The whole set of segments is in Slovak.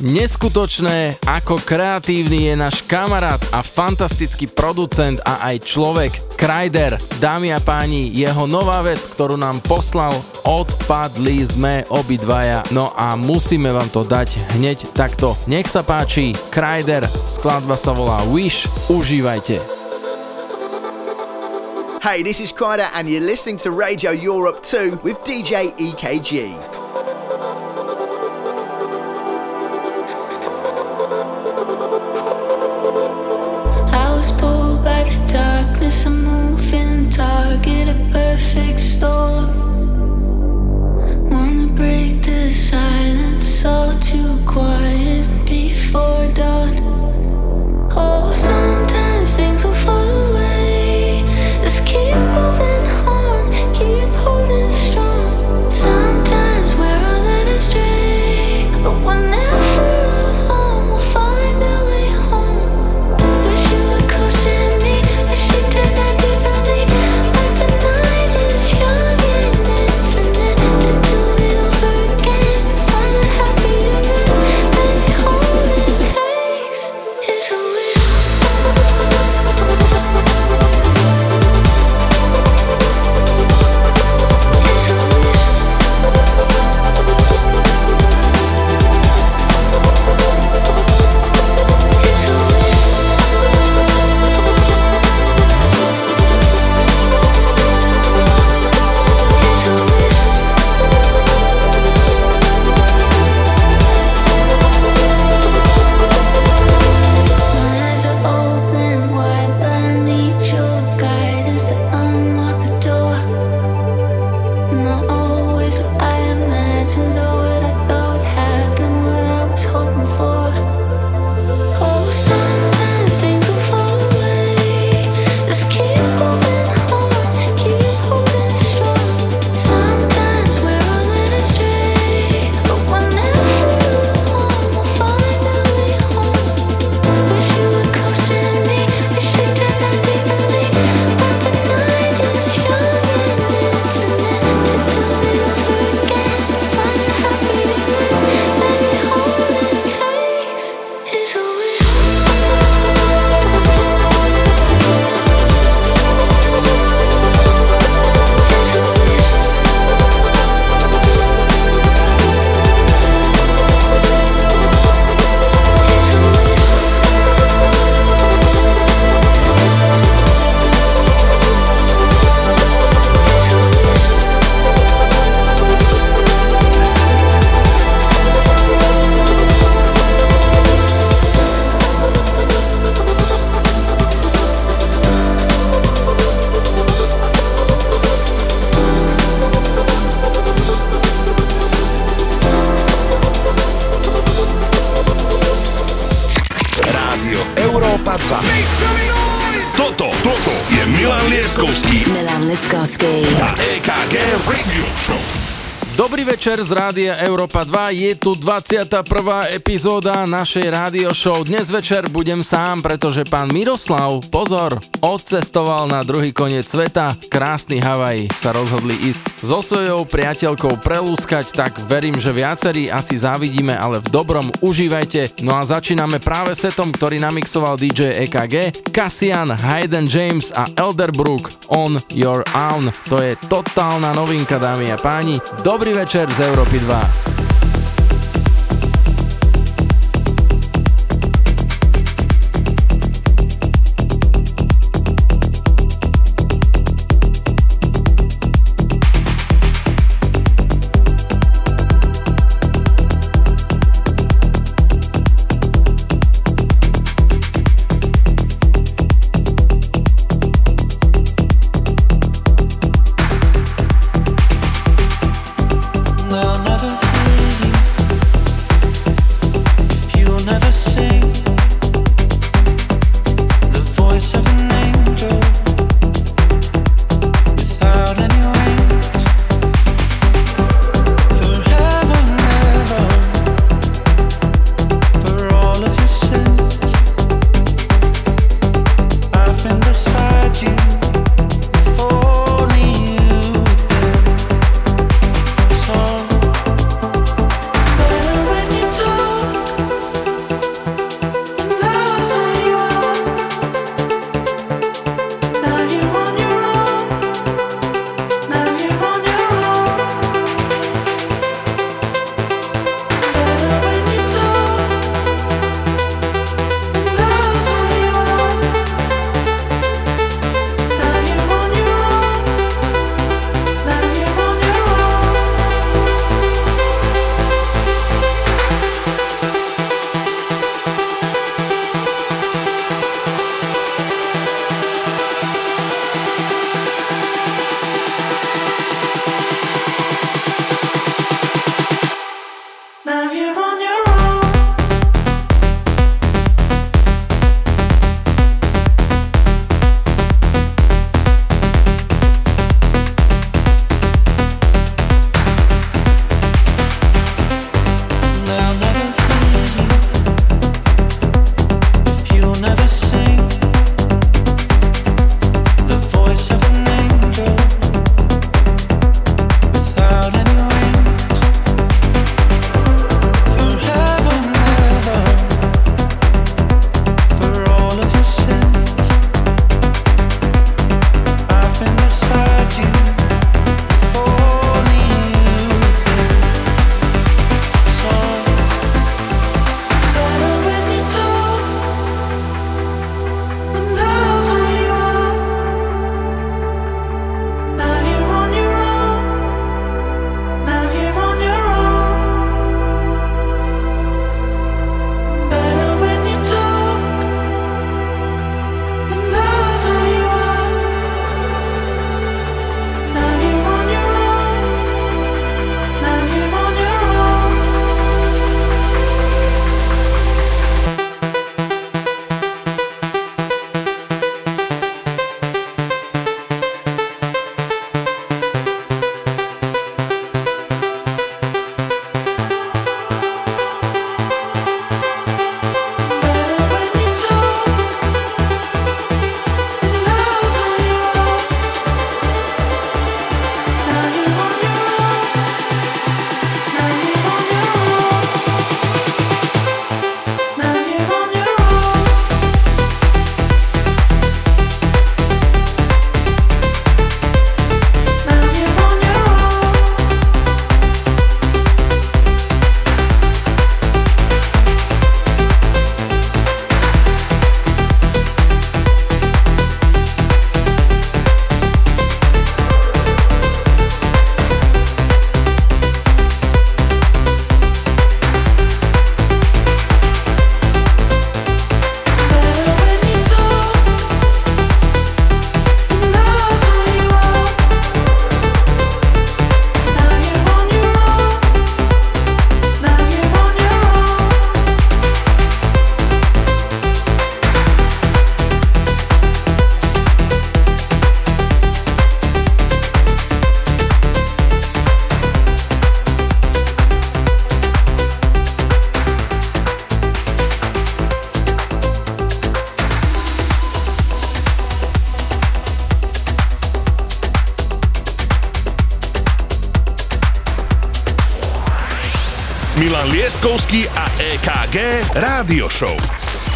Neskutočné, ako kreatívny je náš kamarát a fantastický producent a aj človek Kryder. Dámy a páni, jeho nová vec, ktorú nám poslal, odpadli sme obidvaja, no a musíme vám to dať hneď takto. Nech sa páči, Kryder, skladba sa volá Wish, užívajte. Hey, this is Kryder and you're listening to Radio Europe 2 with DJ EKG. Z Rádia Európa 2. Je tu 21. epizóda našej rádio show. Dnes večer budem sám, pretože pán Miroslav, pozor, odcestoval na druhý koniec sveta. Krásny Havaj sa rozhodli ísť so svojou priateľkou prelúskať, tak verím, že viacerí asi závidíme, ale v dobrom užívajte. No a začíname práve setom, ktorý namixoval DJ EKG, Cassian, Hayden James a Elderbrook On Your Own. To je totálna novinka, dámy a páni. Dobrý večer z Európy 2. EKG Rádio Show.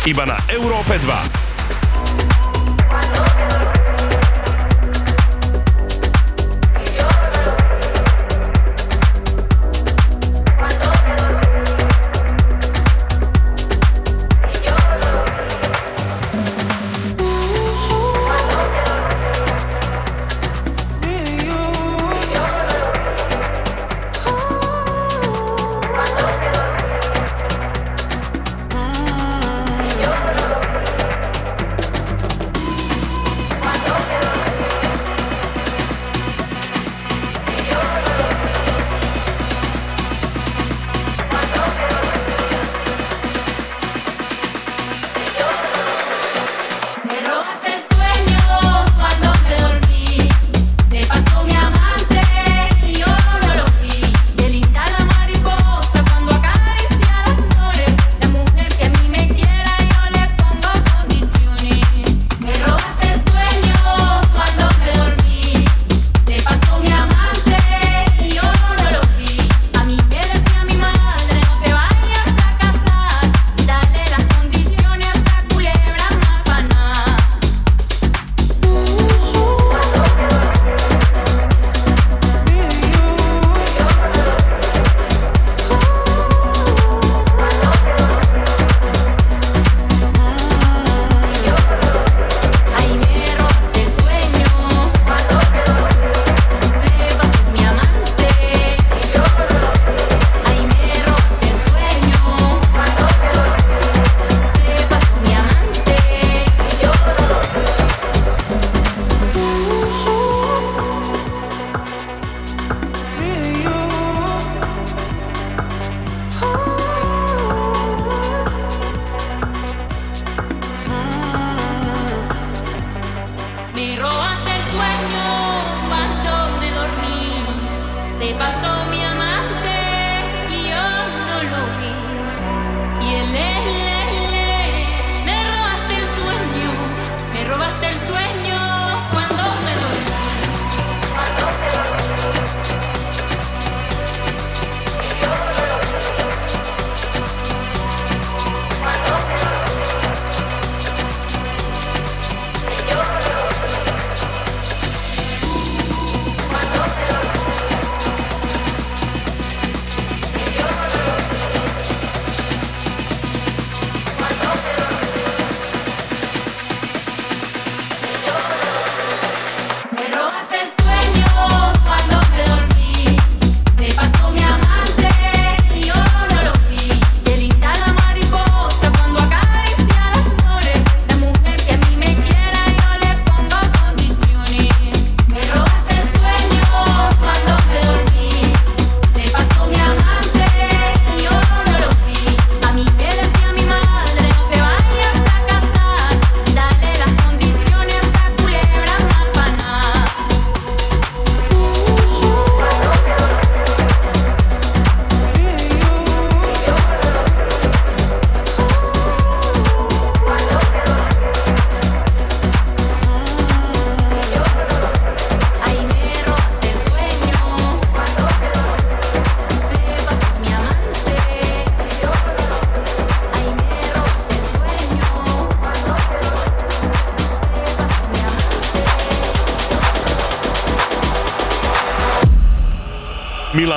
Iba na Európe 2.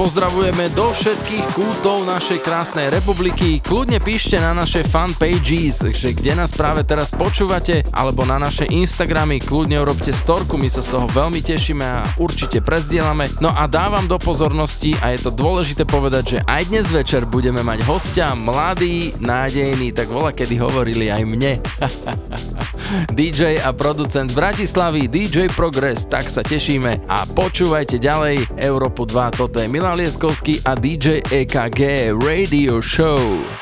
Pozdravujeme do všetkých kútov našej krásnej republiky. Kľudne píšte na naše fanpages, že kde nás práve teraz počúvate, alebo na naše Instagramy, kľudne urobte storku, my sa z toho veľmi tešíme a určite prezdielame. No a dávam do pozornosti, a je to dôležité povedať, že aj dnes večer budeme mať hostia, mladý, nádejný, tak vola, kedy hovorili aj mne. DJ a producent z Bratislavy, DJ Progress, tak sa tešíme a počúvajte ďalej Európu 2, toto je Milan Lieskovský a DJ EKG Radio Show.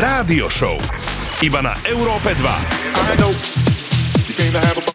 Radio Show. Iba na Európe 2. I know you came to have a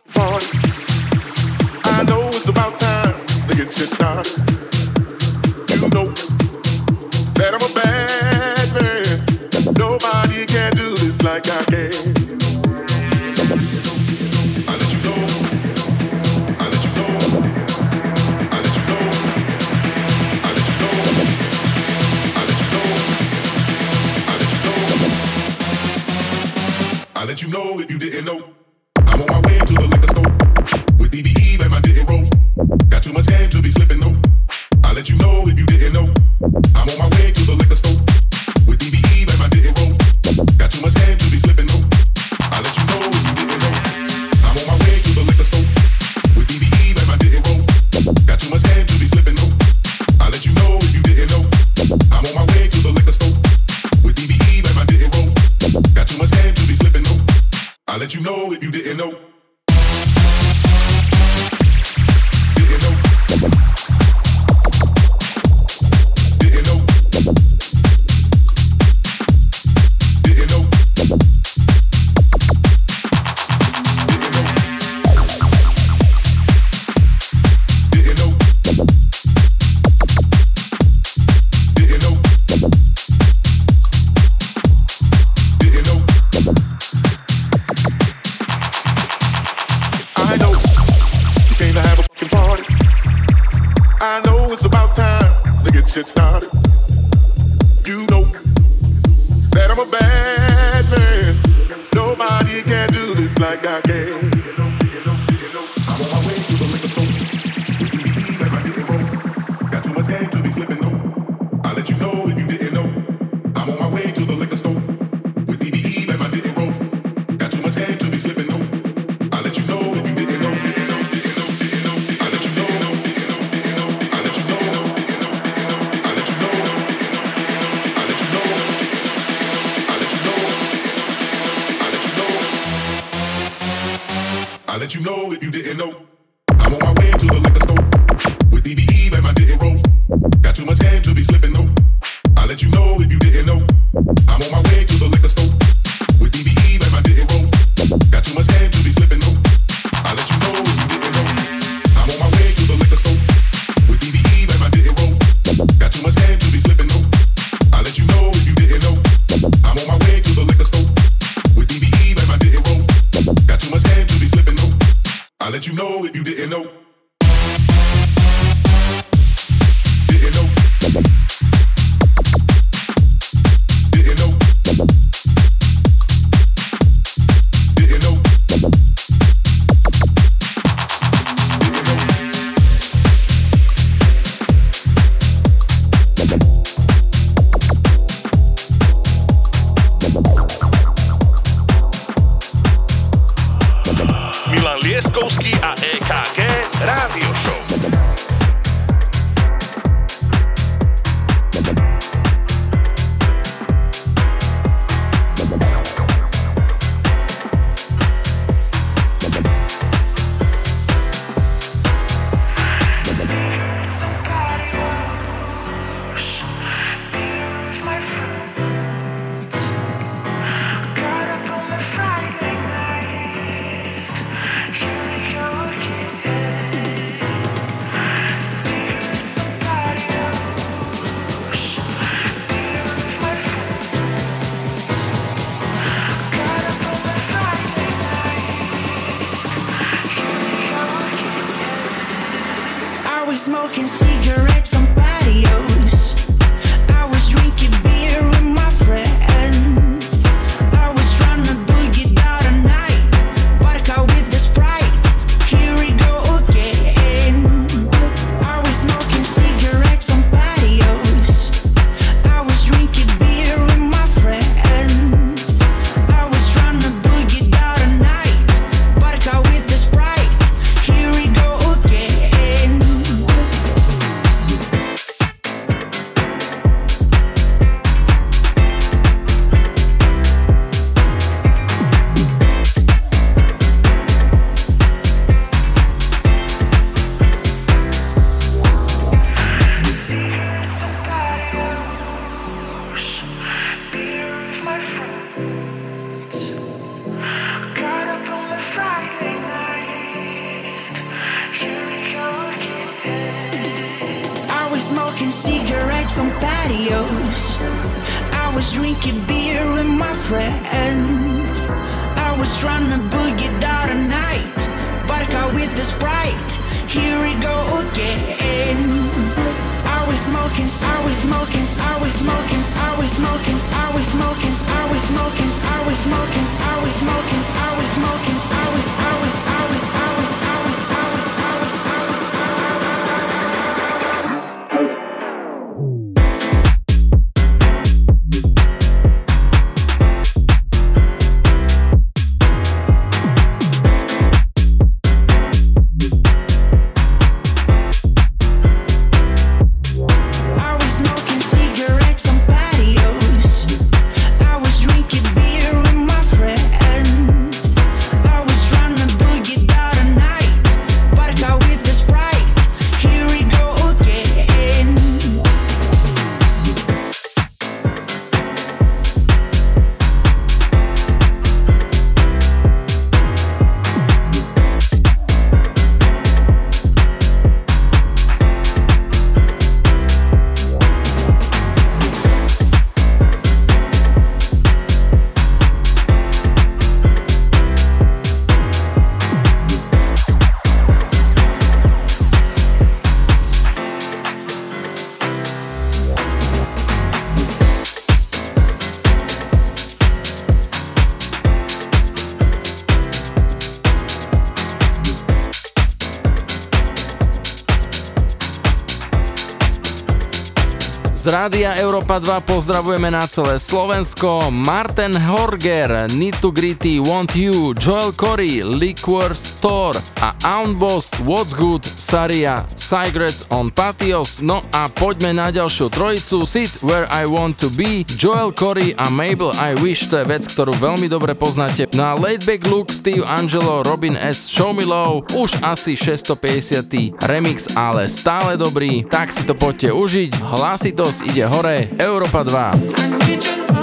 Rádia Európa 2 pozdravujeme na celé Slovensko. Martin Horger, Need to Gritty, Want You, Joel Corey, Liquor Store a Boss, What's Good, Saria, Cigarettes on Patios. No a poďme na ďalšiu trojicu. Sit Where I Want to Be, Joel Corey a Mabel I Wish, to je vec, ktorú veľmi dobre poznáte. Na Laidback Look, Steve Angelo, Robin S, Show Me Love, už asi 650. remix, ale stále dobrý. Tak si to poďte užiť. Hlasito Santos ide hore, Európa 2.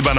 iba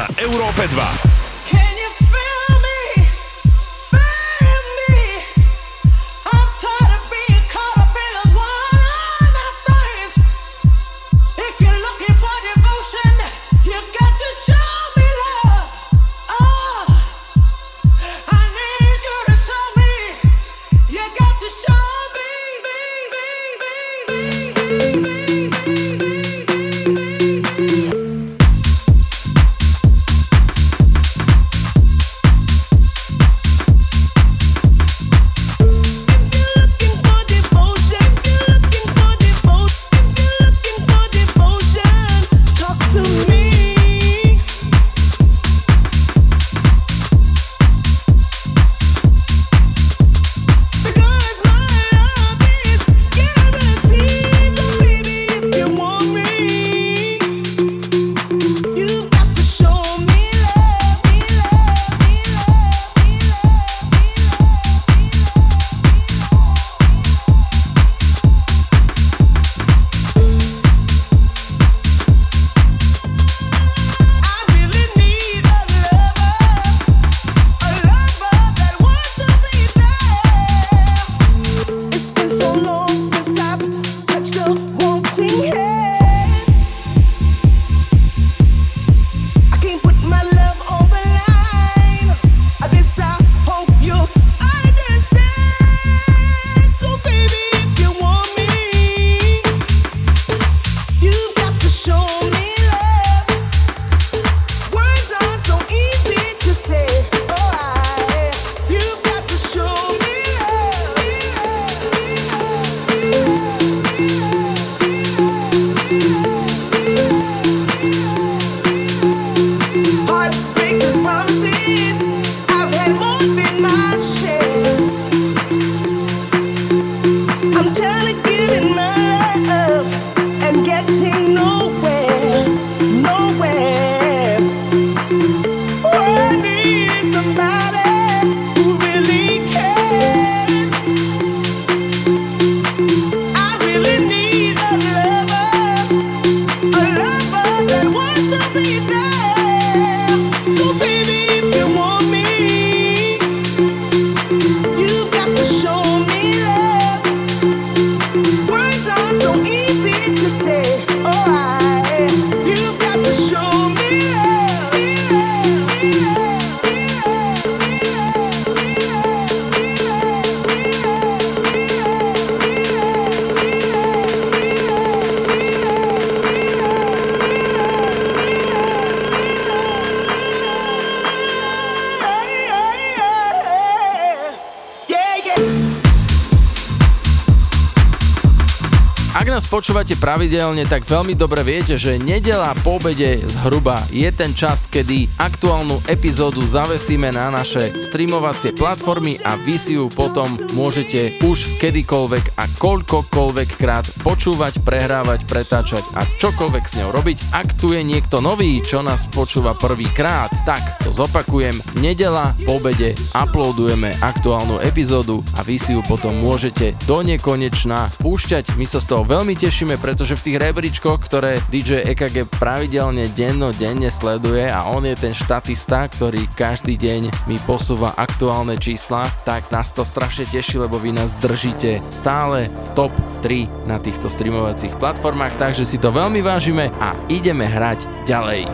počúvate pravidelne, tak veľmi dobre viete, že nedela po obede zhruba je ten čas, kedy aktuálnu epizódu zavesíme na naše streamovacie platformy a vy si ju potom môžete už kedykoľvek a koľkokoľvek krát počúvať, prehrávať, pretáčať a čokoľvek s ňou robiť. Ak tu je niekto nový, čo nás počúva prvýkrát, tak to zopakujem. Nedela po obede uploadujeme aktuálnu epizódu a vy si ju potom môžete do nekonečna púšťať. My sa z toho veľmi tešíme, pretože v tých rebríčkoch, ktoré DJ EKG pravidelne denno denne sleduje a on je ten štatista, ktorý každý deň mi posúva aktuálne čísla, tak nás to strašne teší, lebo vy nás držíte stále v top 3 na týchto streamovacích platformách, takže si to veľmi vážime a ideme hrať ďalej.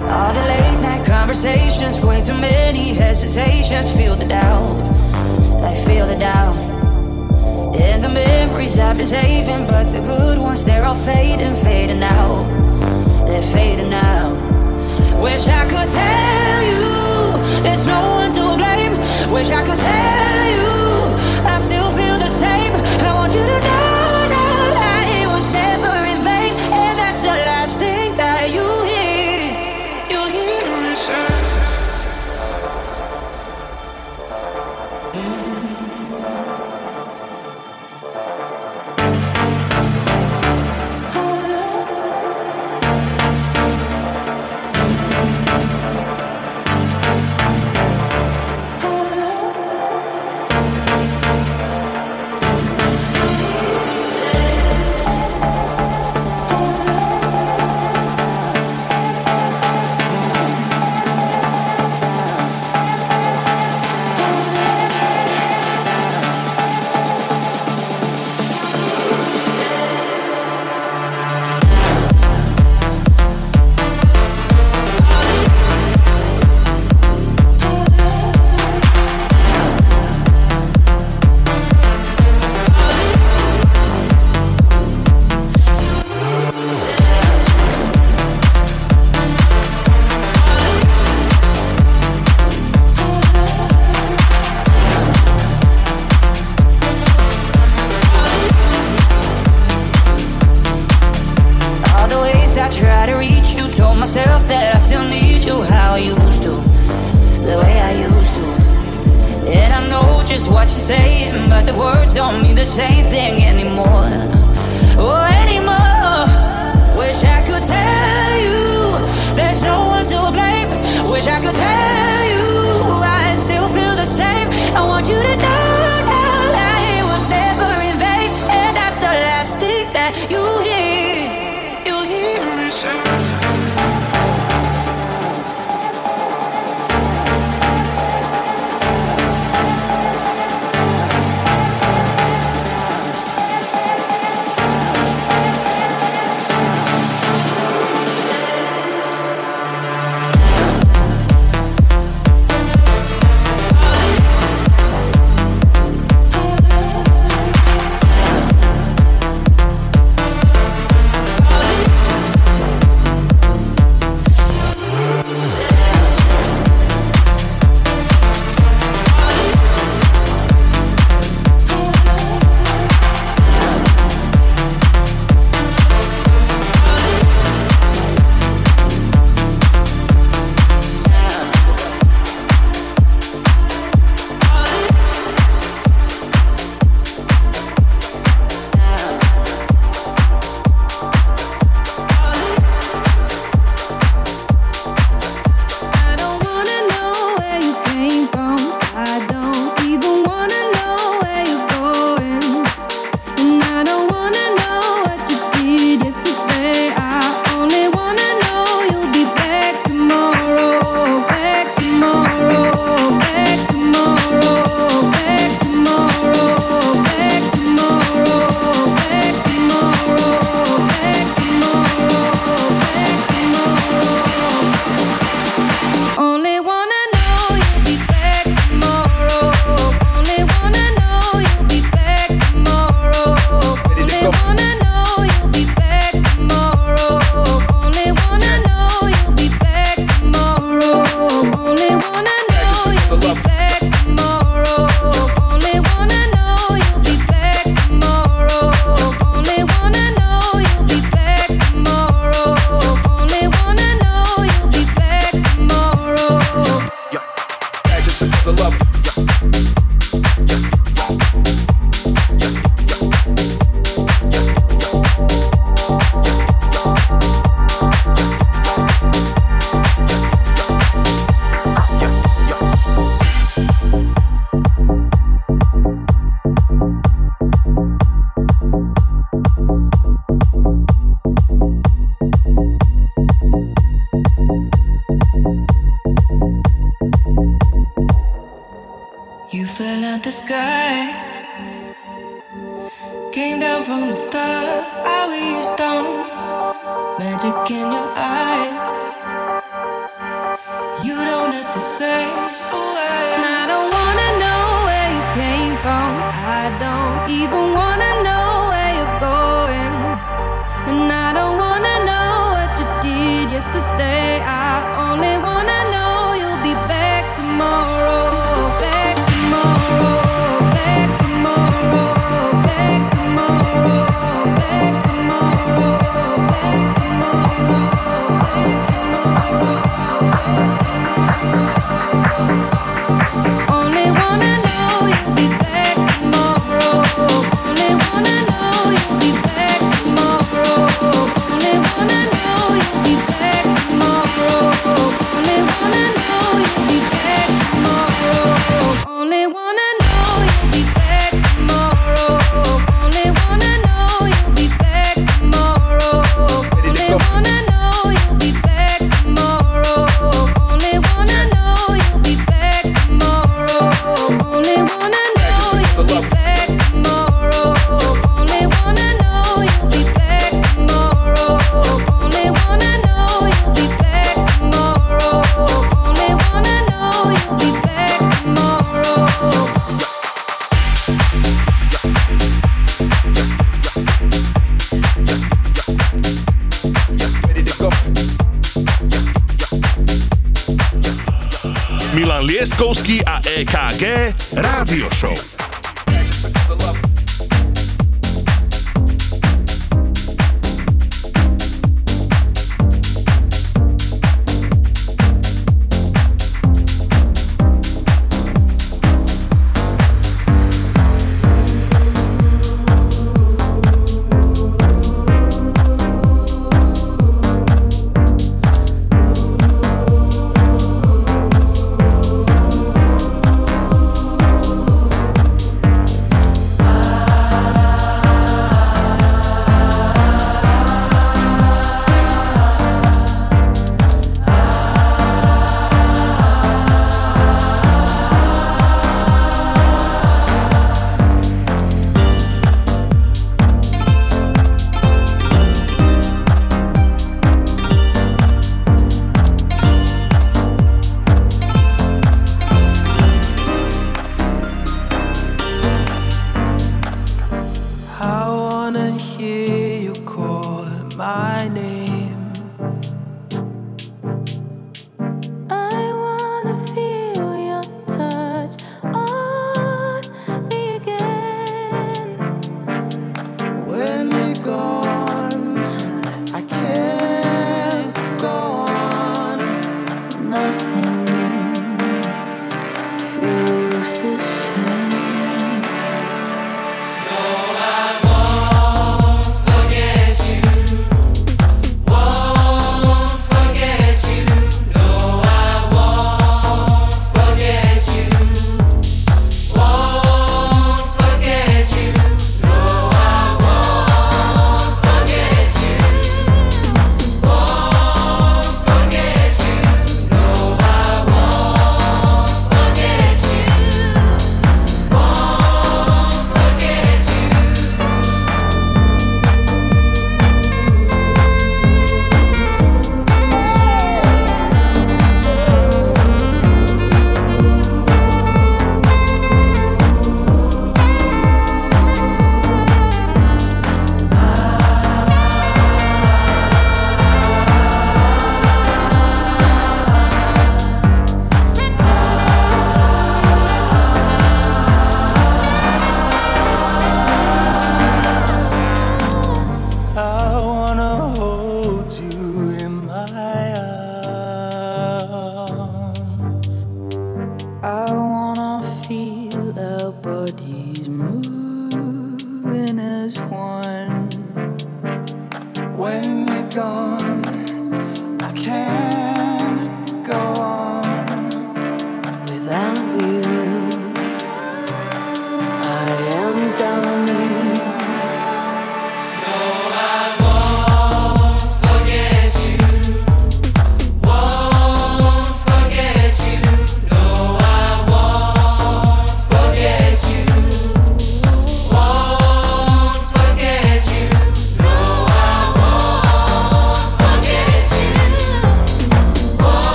And the memories I've been saving, but the good ones, they're all fading, fading out. They're fading out. Wish I could tell you there's no one to blame. Wish I could tell you I still feel the same. I want you to know.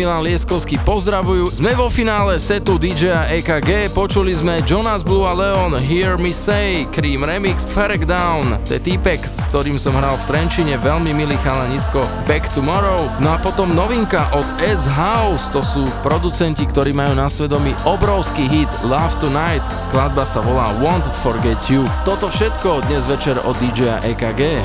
Milan Lieskovský pozdravujú. Sme vo finále setu DJ EKG, počuli sme Jonas Blue a Leon, Hear Me Say, Cream Remix, Ferek Down, to je týpek, s ktorým som hral v Trenčine, veľmi milý chalanisko, Back Tomorrow, no a potom novinka od S House, to sú producenti, ktorí majú na svedomí obrovský hit Love Tonight, skladba sa volá Won't Forget You. Toto všetko dnes večer od DJ EKG.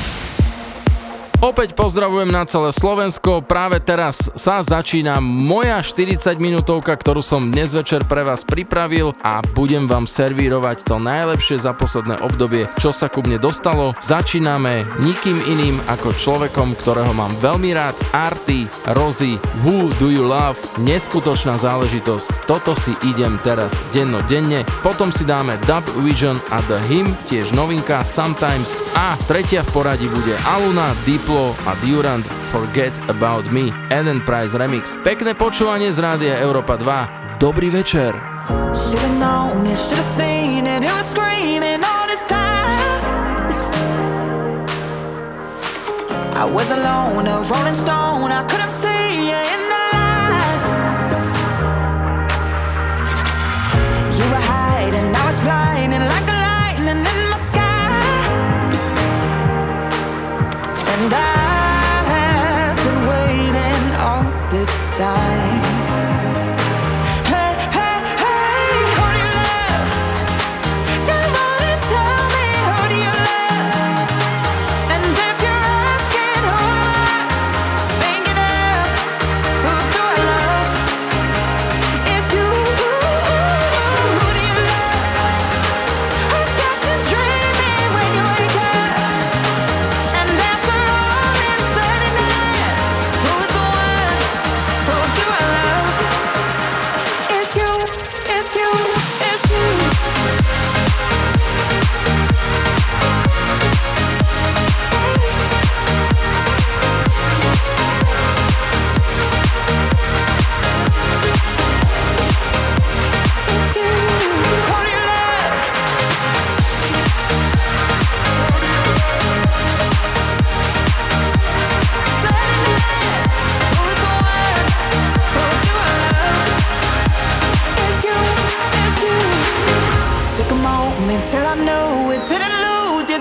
Opäť pozdravujem na celé Slovensko. Práve teraz sa začína moja 40 minútovka, ktorú som dnes večer pre vás pripravil a budem vám servírovať to najlepšie za posledné obdobie, čo sa ku mne dostalo. Začíname nikým iným ako človekom, ktorého mám veľmi rád. Arty, Rozy, Who Do You Love? Neskutočná záležitosť. Toto si idem teraz denno denne. Potom si dáme Dub Vision a The Him, tiež novinka Sometimes. A tretia v poradí bude Aluna, Deep Diplo a Durant Forget About Me Eden Price Remix. Pekné počúvanie z Rádia Európa 2. Dobrý večer. I was alone, a rolling stone, I couldn't see you in the And I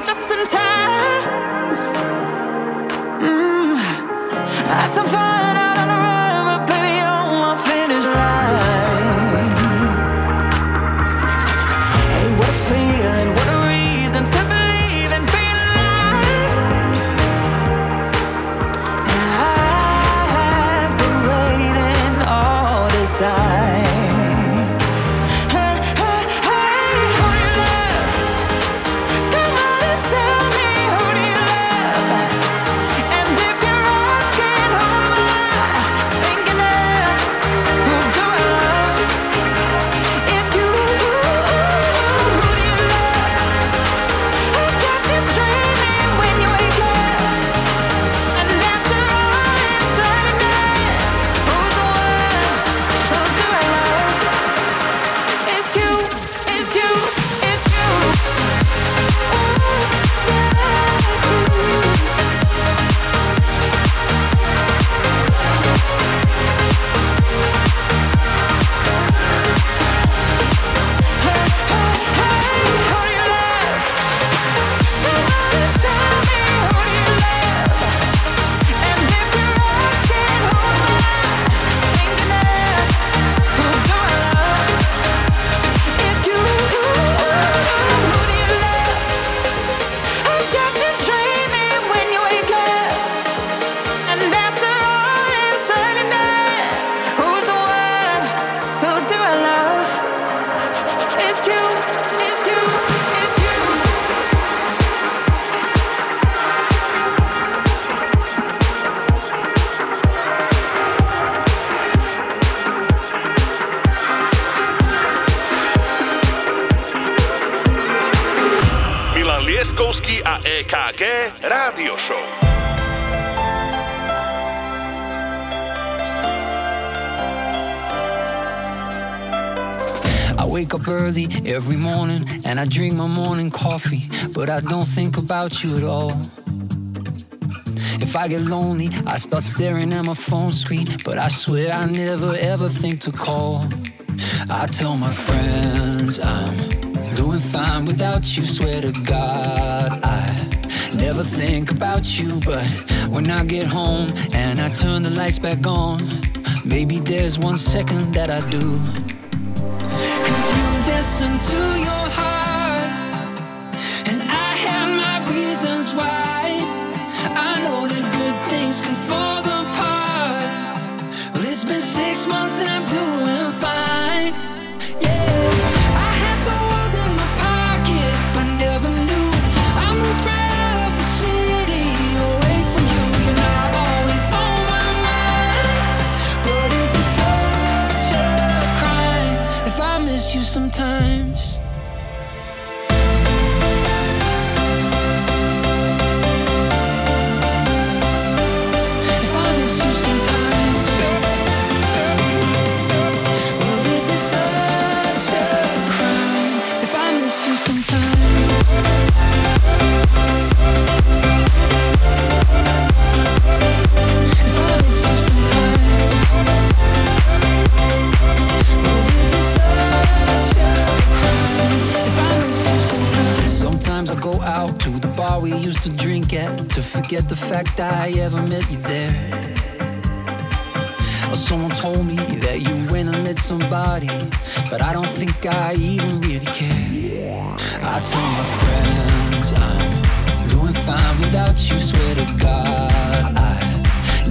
tell me about you at all. If I get lonely, I start staring at my phone screen, but I swear I never ever think to call. I tell my friends I'm doing fine without you, swear to God I never think about you, but when I get home and I turn the lights back on, maybe there's one second that I do. Cause you listen to your to to forget the fact I ever met you there. Or someone told me that you went and met somebody, but I don't think I even really care. I tell my friends I'm doing fine without you, swear to God. I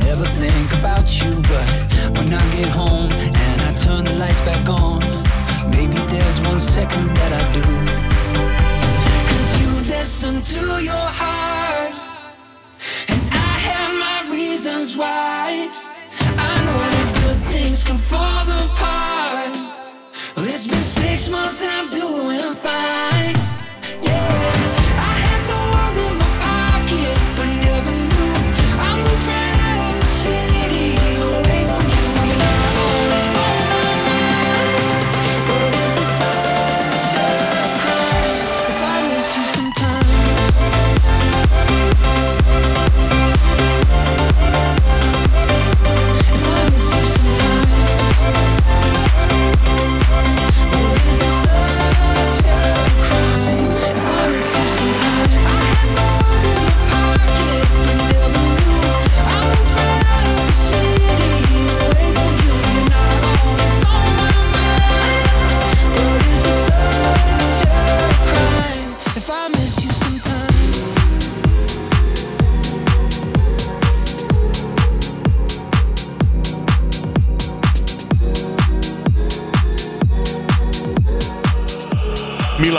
never think about you, but when I get home and I turn the lights back on, maybe there's one second that I do. Cause you listen to your heart, why. I know that good things can fall apart. Well, it's been six months I'm doing fine.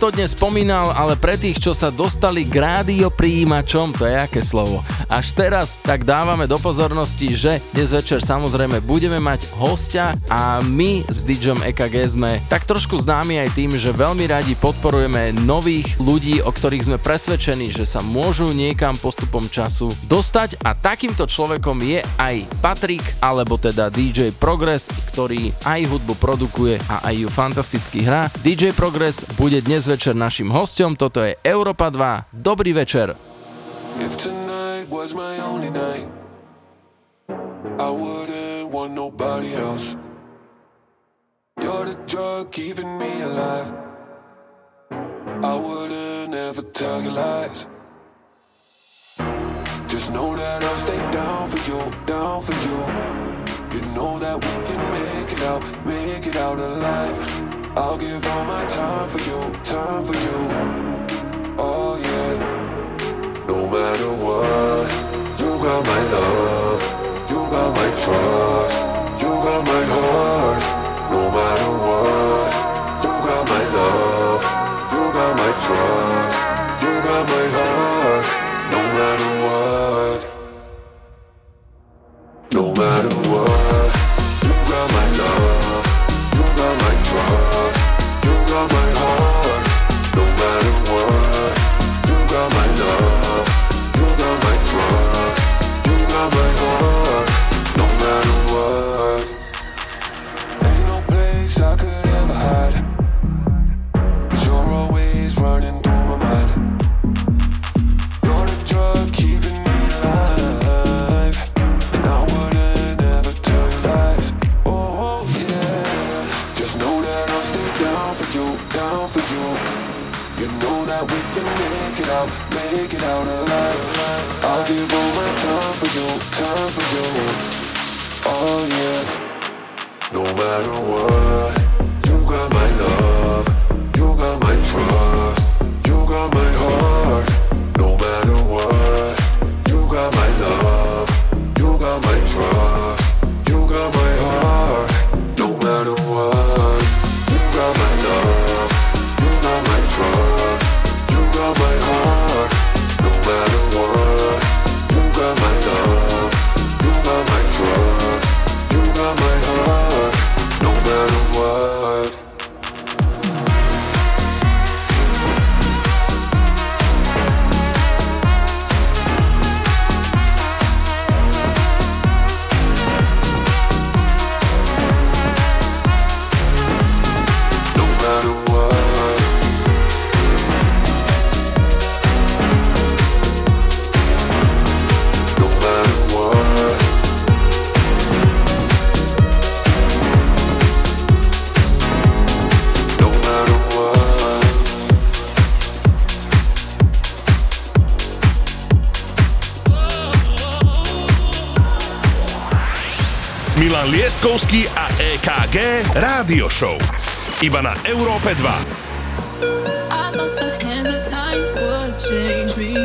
To dnes spomínal, ale pre tých, čo sa dostali k rádio príjimačom, to je aké slovo. Až teraz tak dávame do pozornosti, že dnes večer samozrejme budeme mať hostia a my s DJom EKG sme tak trošku známi aj tým, že veľmi radi podporujeme nových ľudí, o ktorých sme presvedčení, že sa môžu niekam postupom času dostať a takýmto človekom je aj Patrik, alebo teda DJ Progress, ktorý aj hudbu produkuje a aj ju fantasticky hrá. DJ Progress bude dnes večer našim hostom, toto je Európa 2. Dobrý večer. If tonight was my only night, I wouldn't want nobody else. You're the drug keeping me alive. I wouldn't ever tell you lies. Just know that I'll stay down for you, down for you. You know that we can make it out, make it out alive. I'll give all my time for you, time for you. Oh yeah. No matter what, you got my love, you got my trust, you got my heart. No matter what, you got my love, you got my trust, you got my heart. No matter matter what, you got my love, you got my trust, Lieskovský a EKG Rádio Show. Iba na Európe 2. I thought the hands of time would change me.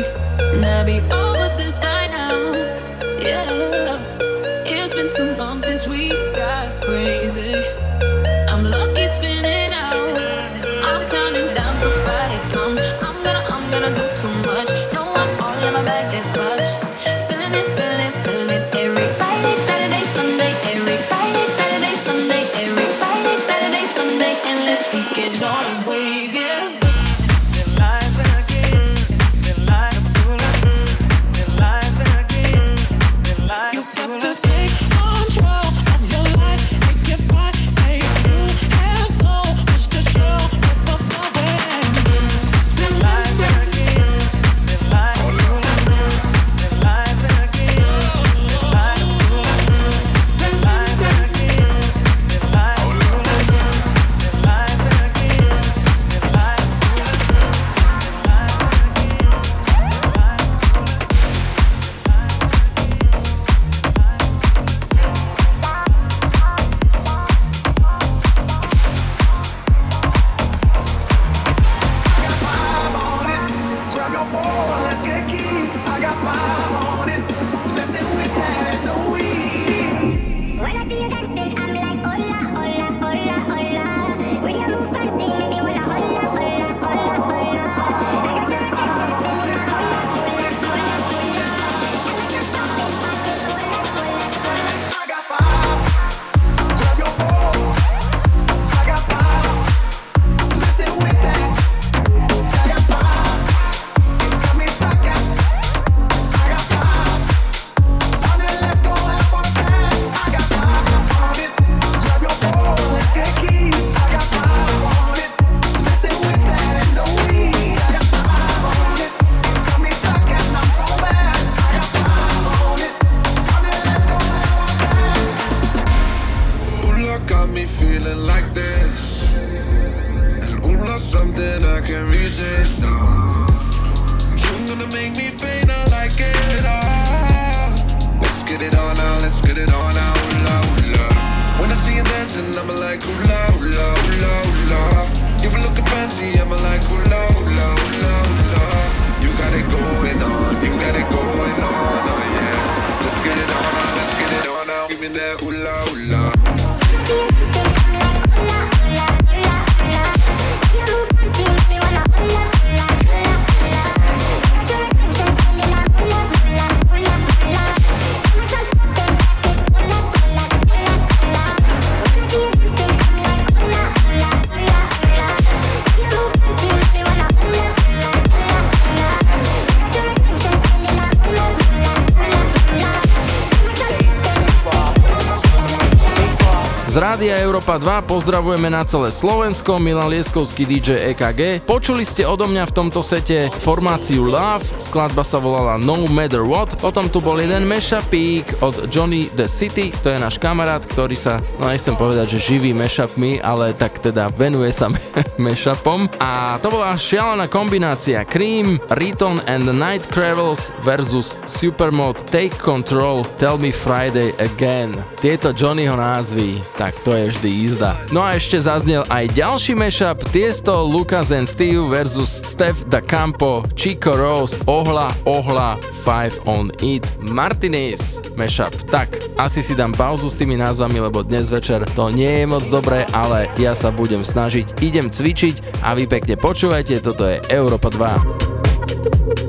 Z Rádia Európa 2 pozdravujeme na celé Slovensko, Milan Lieskovský DJ EKG. Počuli ste odo mňa v tomto sete formáciu Love, skladba sa volala No Matter What, potom tu bol jeden mashupík od Johnny The City, to je náš kamarát, ktorý sa, no nechcem povedať, že živí mashupmi, ale tak teda venuje sa mashupom. A to bola šialená kombinácia Cream, Riton and the Night Cravels versus Supermod Take Control, Tell Me Friday Again. Tieto Johnnyho názvy, tak to je vždy jízda. No a ešte zaznel aj ďalší mashup, Tiesto, Lucas and Steve versus Steph Da Campo, Chico Rose, Ohla, Ohla, Five on It, Martinez mashup. Tak, asi si dám pauzu s tými názvami, lebo dnes večer to nie je moc dobré, ale ja sa budem snažiť, idem cvičiť a vy pekne počúvajte, toto je Európa 2.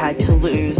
Had to lose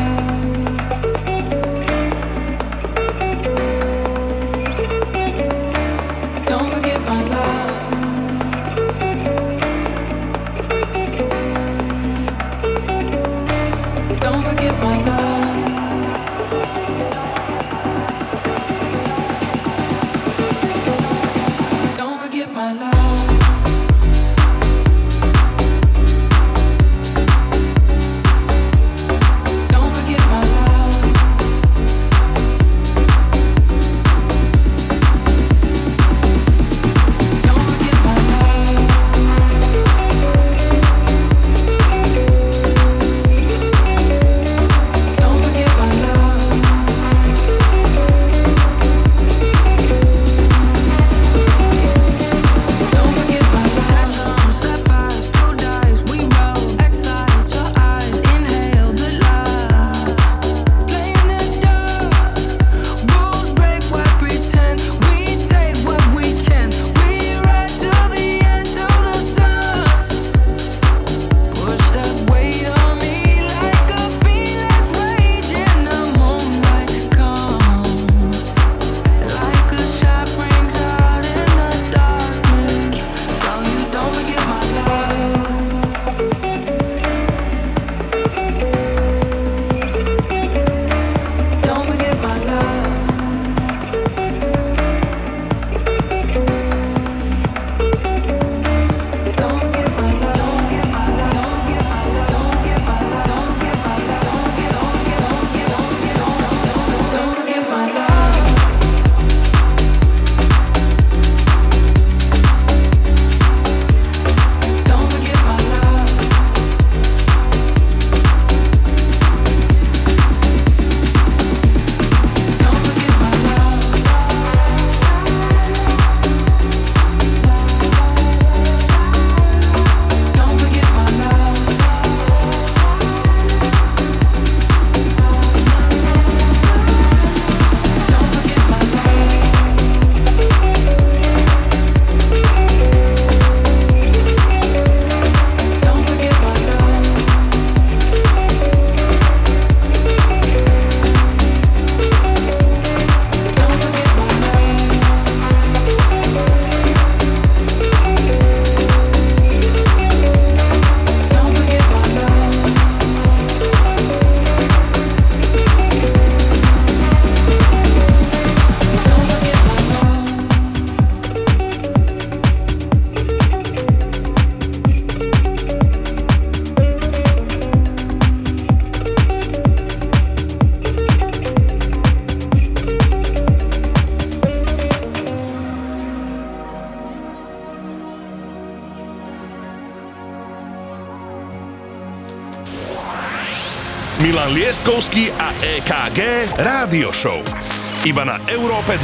Lieskovský a EKG Rádio Show. Iba na Európe 2.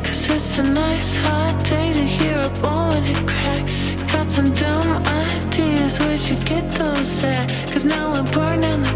Cause it's a nice hot day to hear a bone and crack Got some dumb ideas, where'd you get those at? Cause now I'm burning the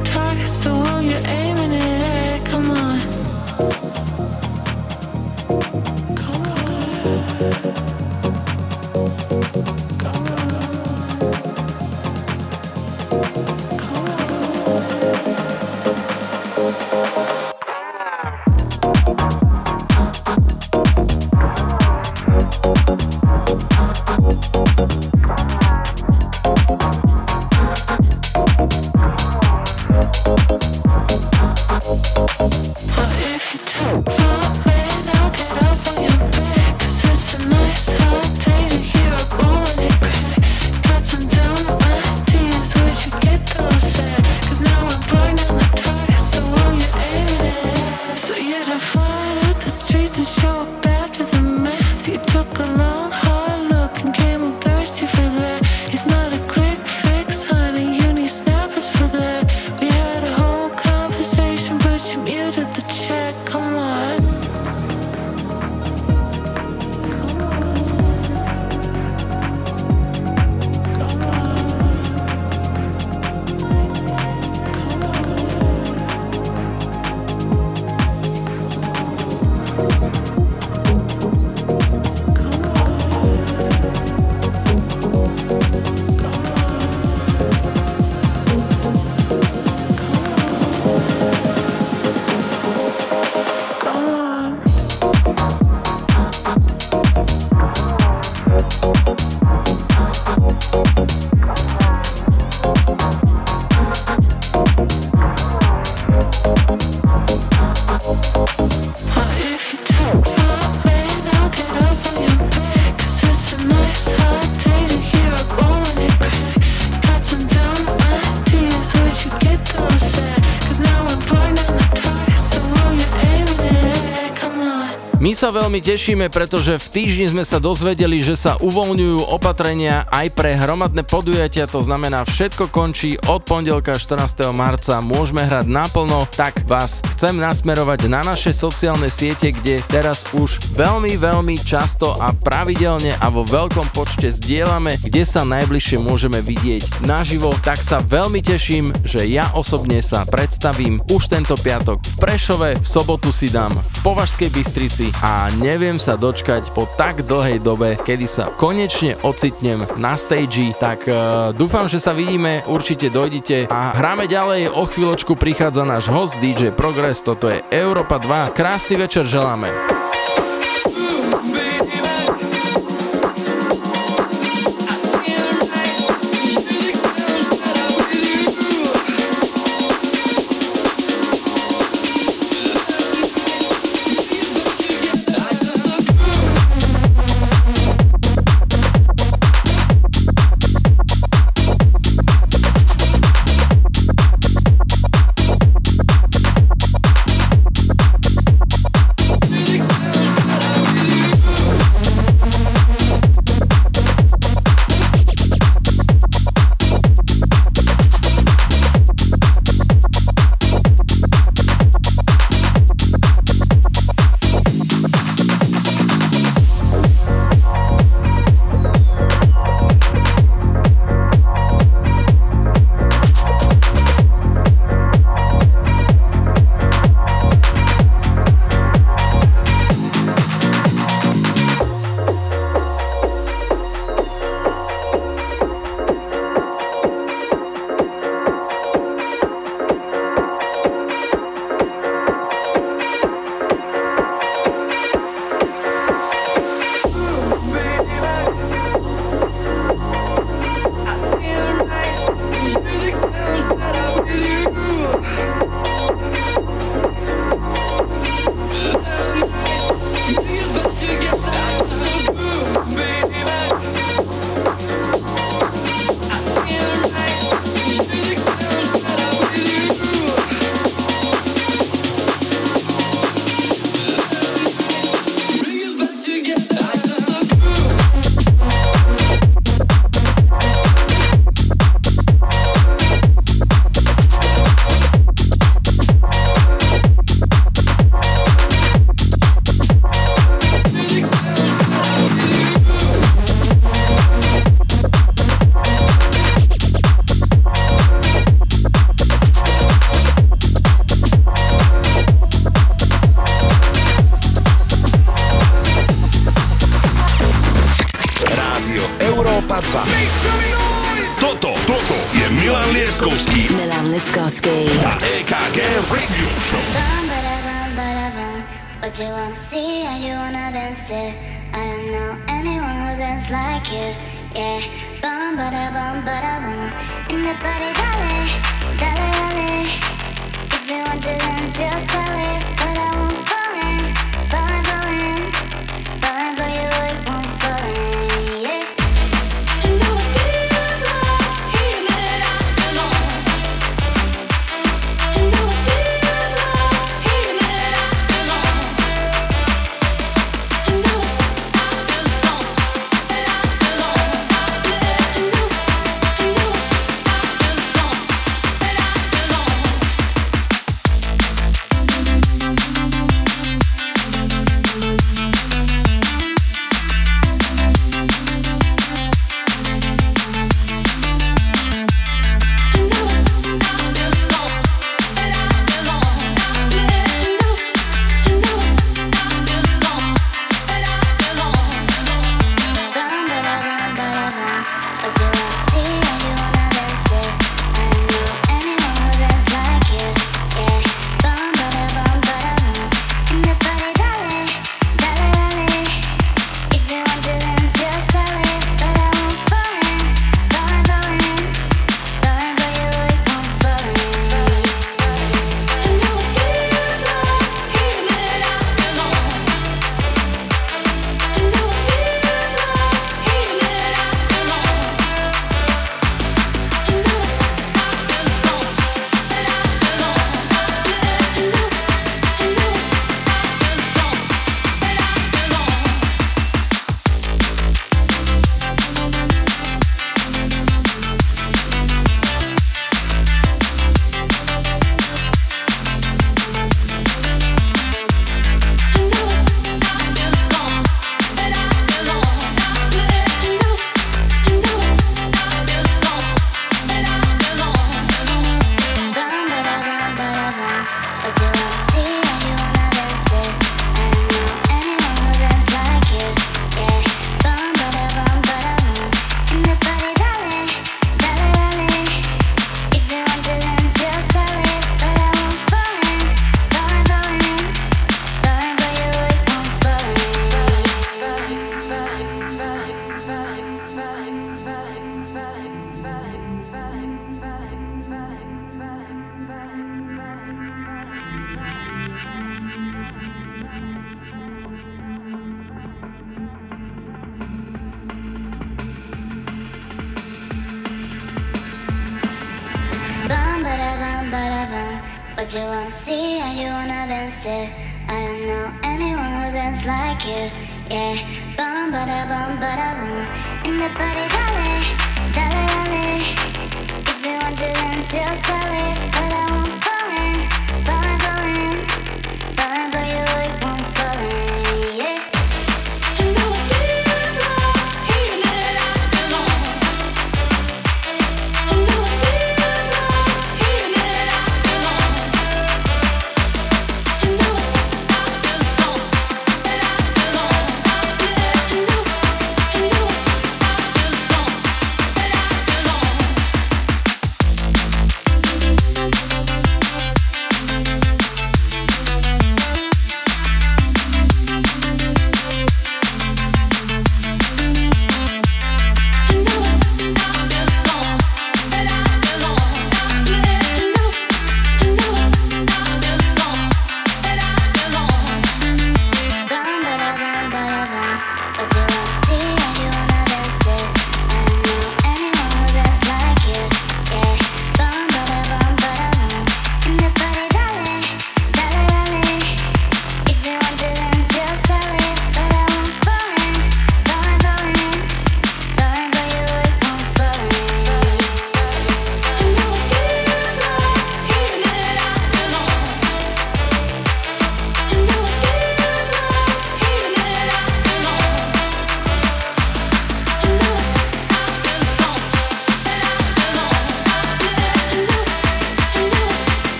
sa veľmi tešíme, pretože v týždni sme sa dozvedeli, že sa uvoľňujú opatrenia aj pre hromadné podujatia, to znamená všetko končí od pondelka 14. marca, môžeme hrať naplno, tak vás chcem nasmerovať na naše sociálne siete, kde teraz už veľmi, veľmi často a pravidelne a vo veľkom počte zdieľame, kde sa najbližšie môžeme vidieť naživo, tak sa veľmi teším, že ja osobne sa predstavím už tento piatok v Prešove, v sobotu si dám v Považskej Bystrici a neviem sa dočkať po tak dlhej dobe, kedy sa konečne ocitnem na stage, tak uh, dúfam, že sa vidíme, určite dojdite. A hráme ďalej, o chvíľočku prichádza náš host DJ Progress, toto je Európa 2, krásny večer želáme.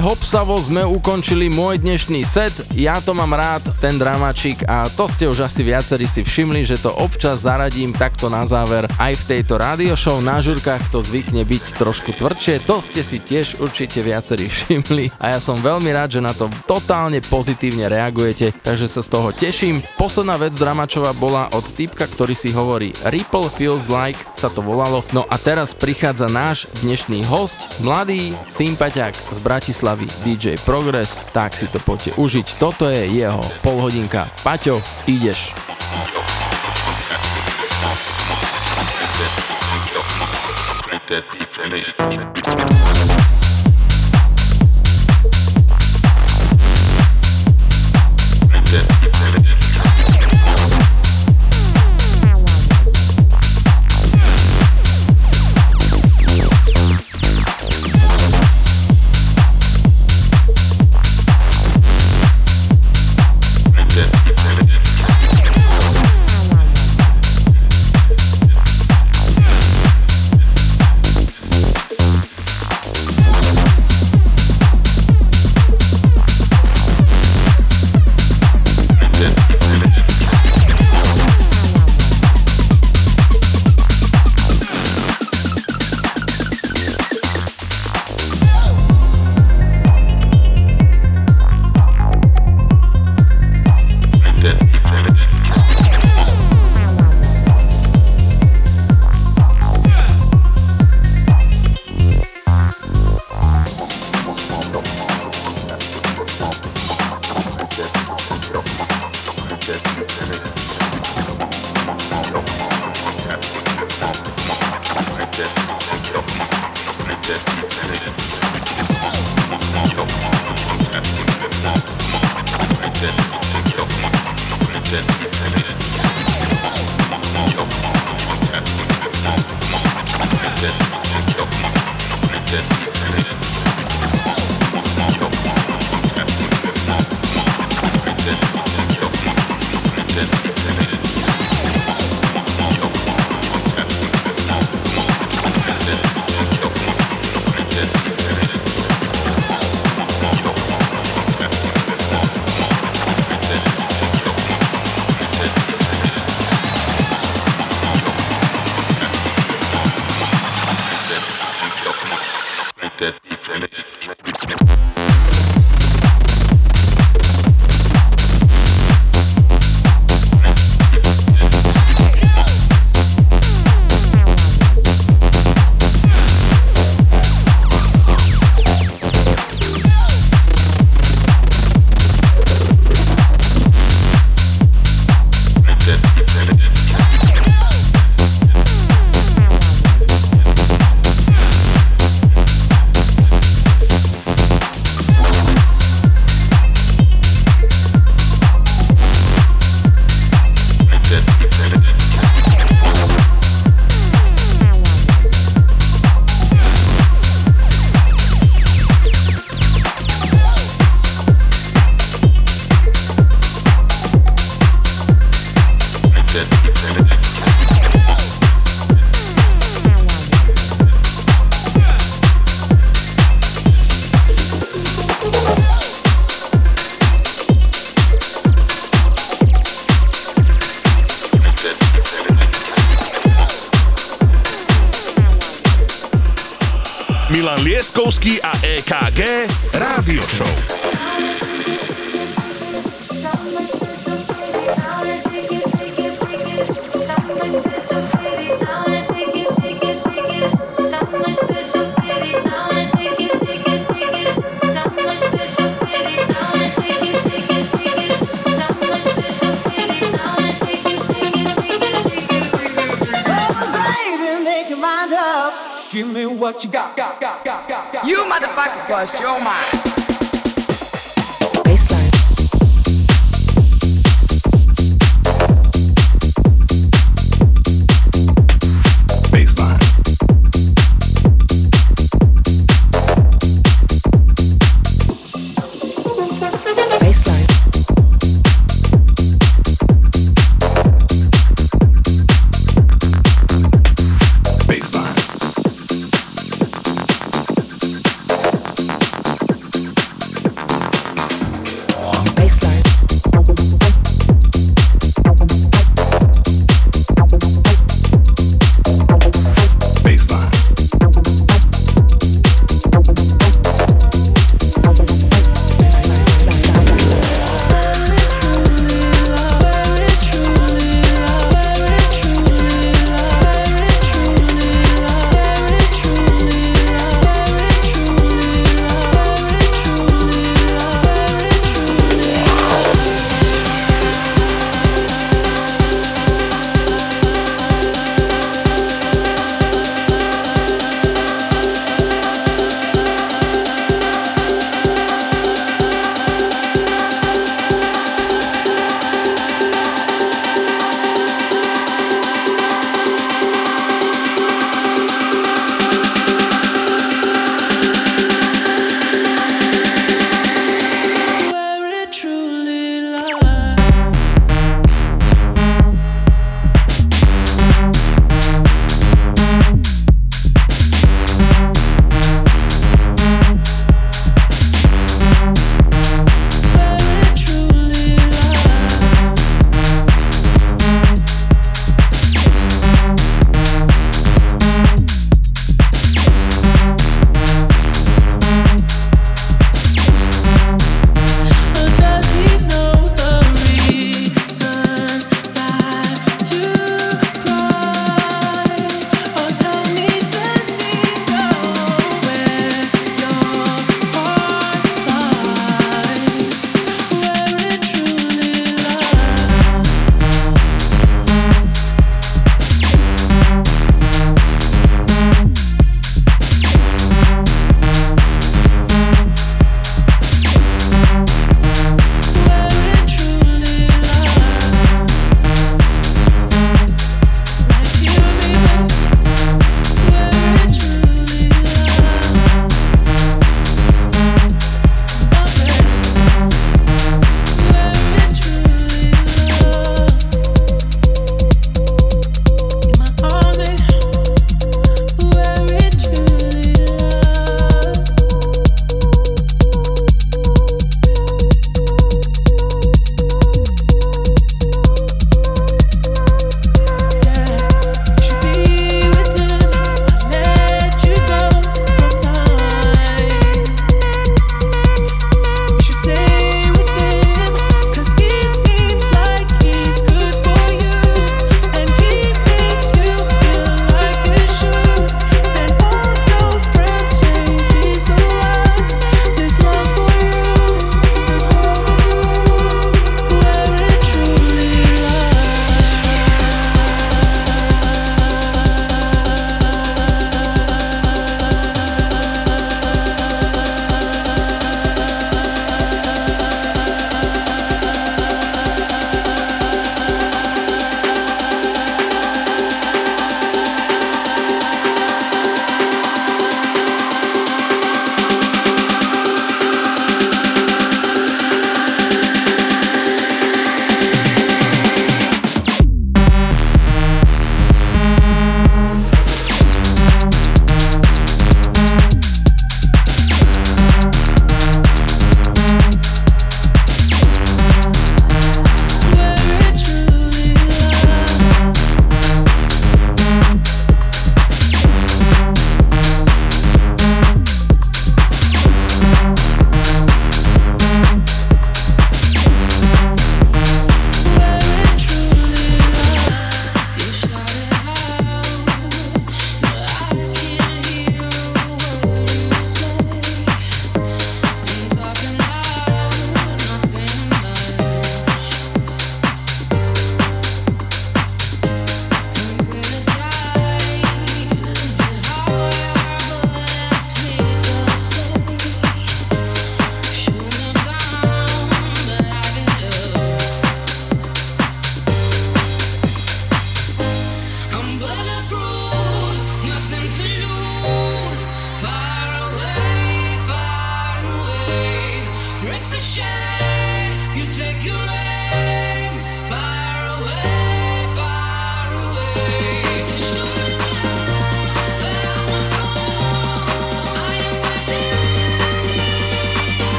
hopsavo sme ukončili môj dnešný set. Ja to mám rád, ten dramačik a to ste už asi viacerí si všimli, že to občas zaradím takto na záver aj v tejto radio show. Na žurkách to zvykne byť trošku tvrdšie, to ste si tiež určite viacerí všimli a ja som veľmi rád, že na to totálne pozitívne reagujete, takže sa z toho teším. Posledná vec dramačová bola od typka, ktorý si hovorí Ripple Feels Like sa to volalo. No a teraz prichádza náš dnešný host, mladý sympatiak z Bratislavy Bratislavy DJ Progress, tak si to poďte užiť. Toto je jeho polhodinka. Paťo, ideš. Yo,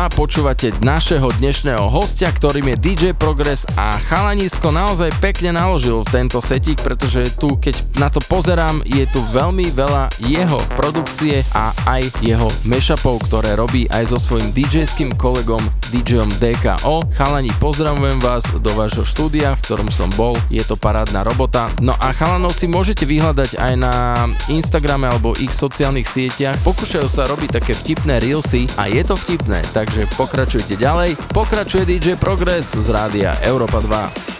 waar počúvate našeho dnešného hostia, ktorým je DJ Progress a chalanisko naozaj pekne naložil v tento setík, pretože tu, keď na to pozerám, je tu veľmi veľa jeho produkcie a aj jeho mashupov, ktoré robí aj so svojím DJ-ským kolegom DJom DKO. Chalani, pozdravujem vás do vášho štúdia, v ktorom som bol, je to parádna robota. No a chalanov si môžete vyhľadať aj na Instagrame alebo ich sociálnych sieťach. Pokúšajú sa robiť také vtipné reelsy a je to vtipné, takže pokračujte ďalej. Pokračuje DJ Progress z rádia Europa 2.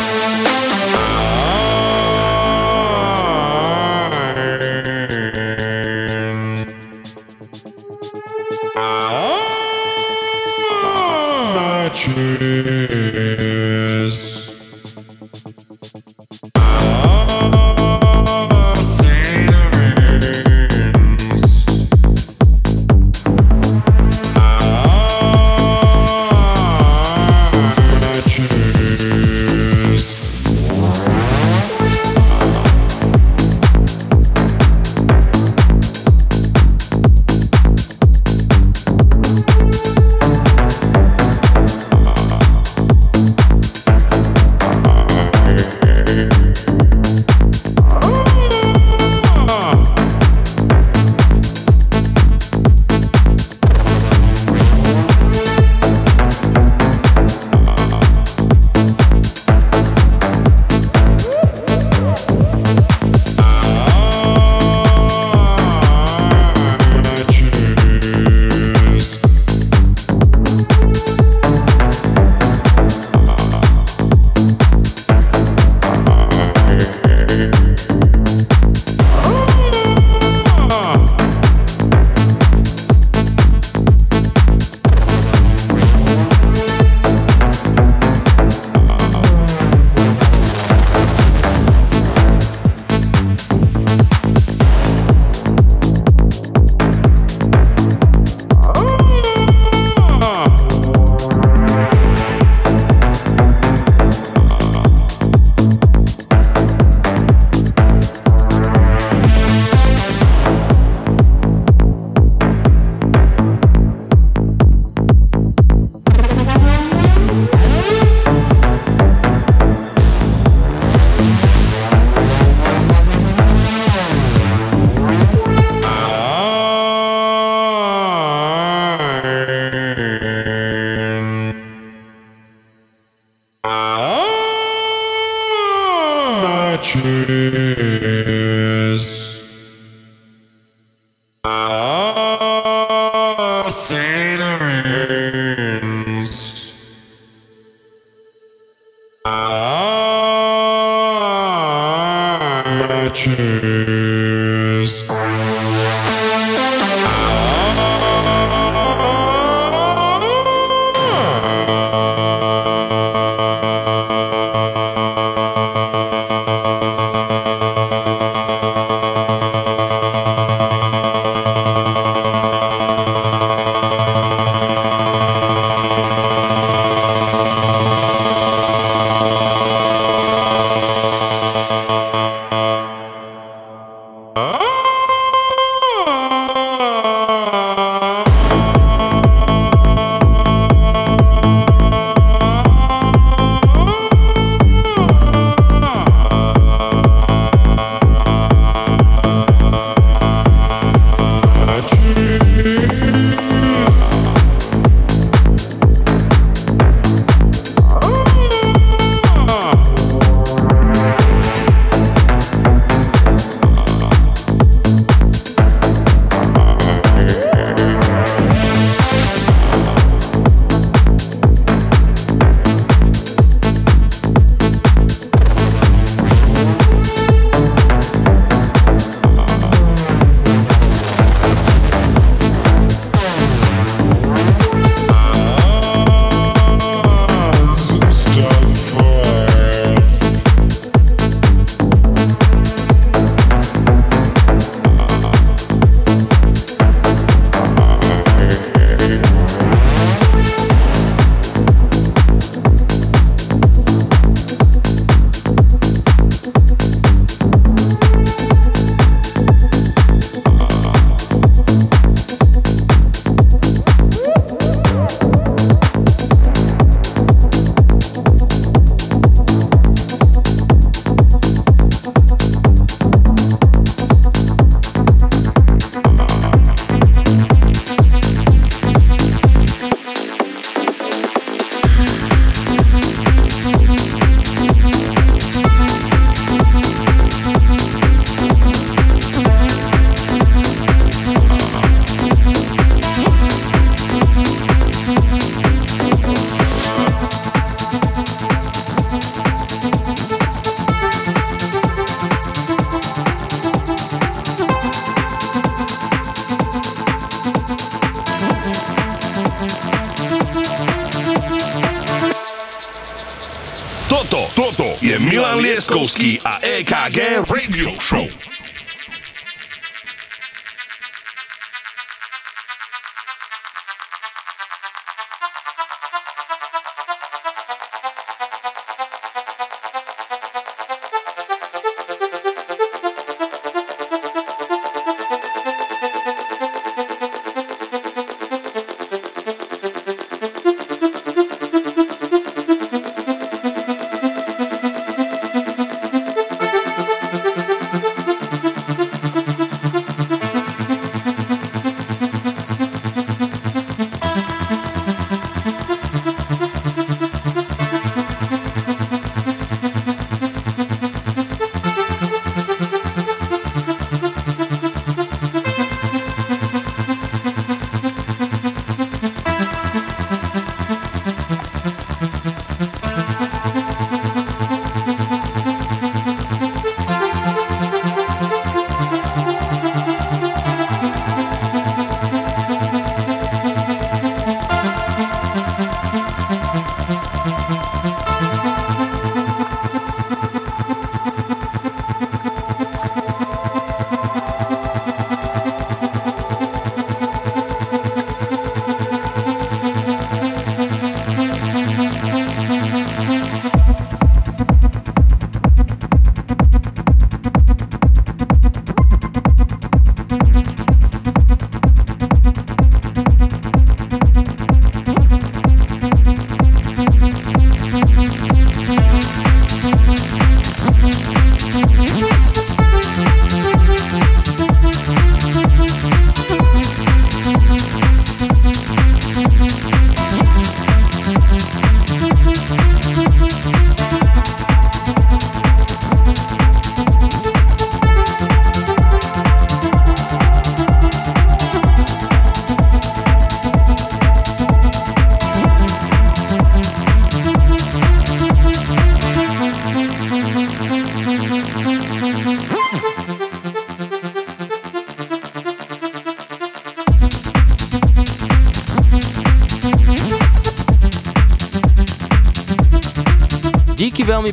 a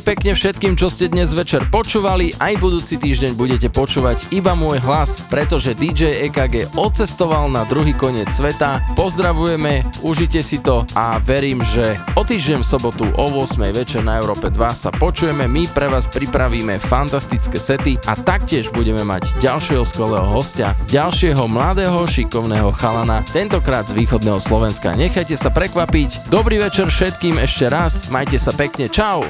pekne všetkým, čo ste dnes večer počúvali. Aj budúci týždeň budete počúvať iba môj hlas, pretože DJ EKG odcestoval na druhý koniec sveta. Pozdravujeme, užite si to a verím, že o týždeň v sobotu o 8 večer na Európe 2 sa počujeme. My pre vás pripravíme fantastické sety a taktiež budeme mať ďalšieho skvelého hostia, ďalšieho mladého šikovného chalana, tentokrát z východného Slovenska. Nechajte sa prekvapiť. Dobrý večer všetkým ešte raz, majte sa pekne, čau!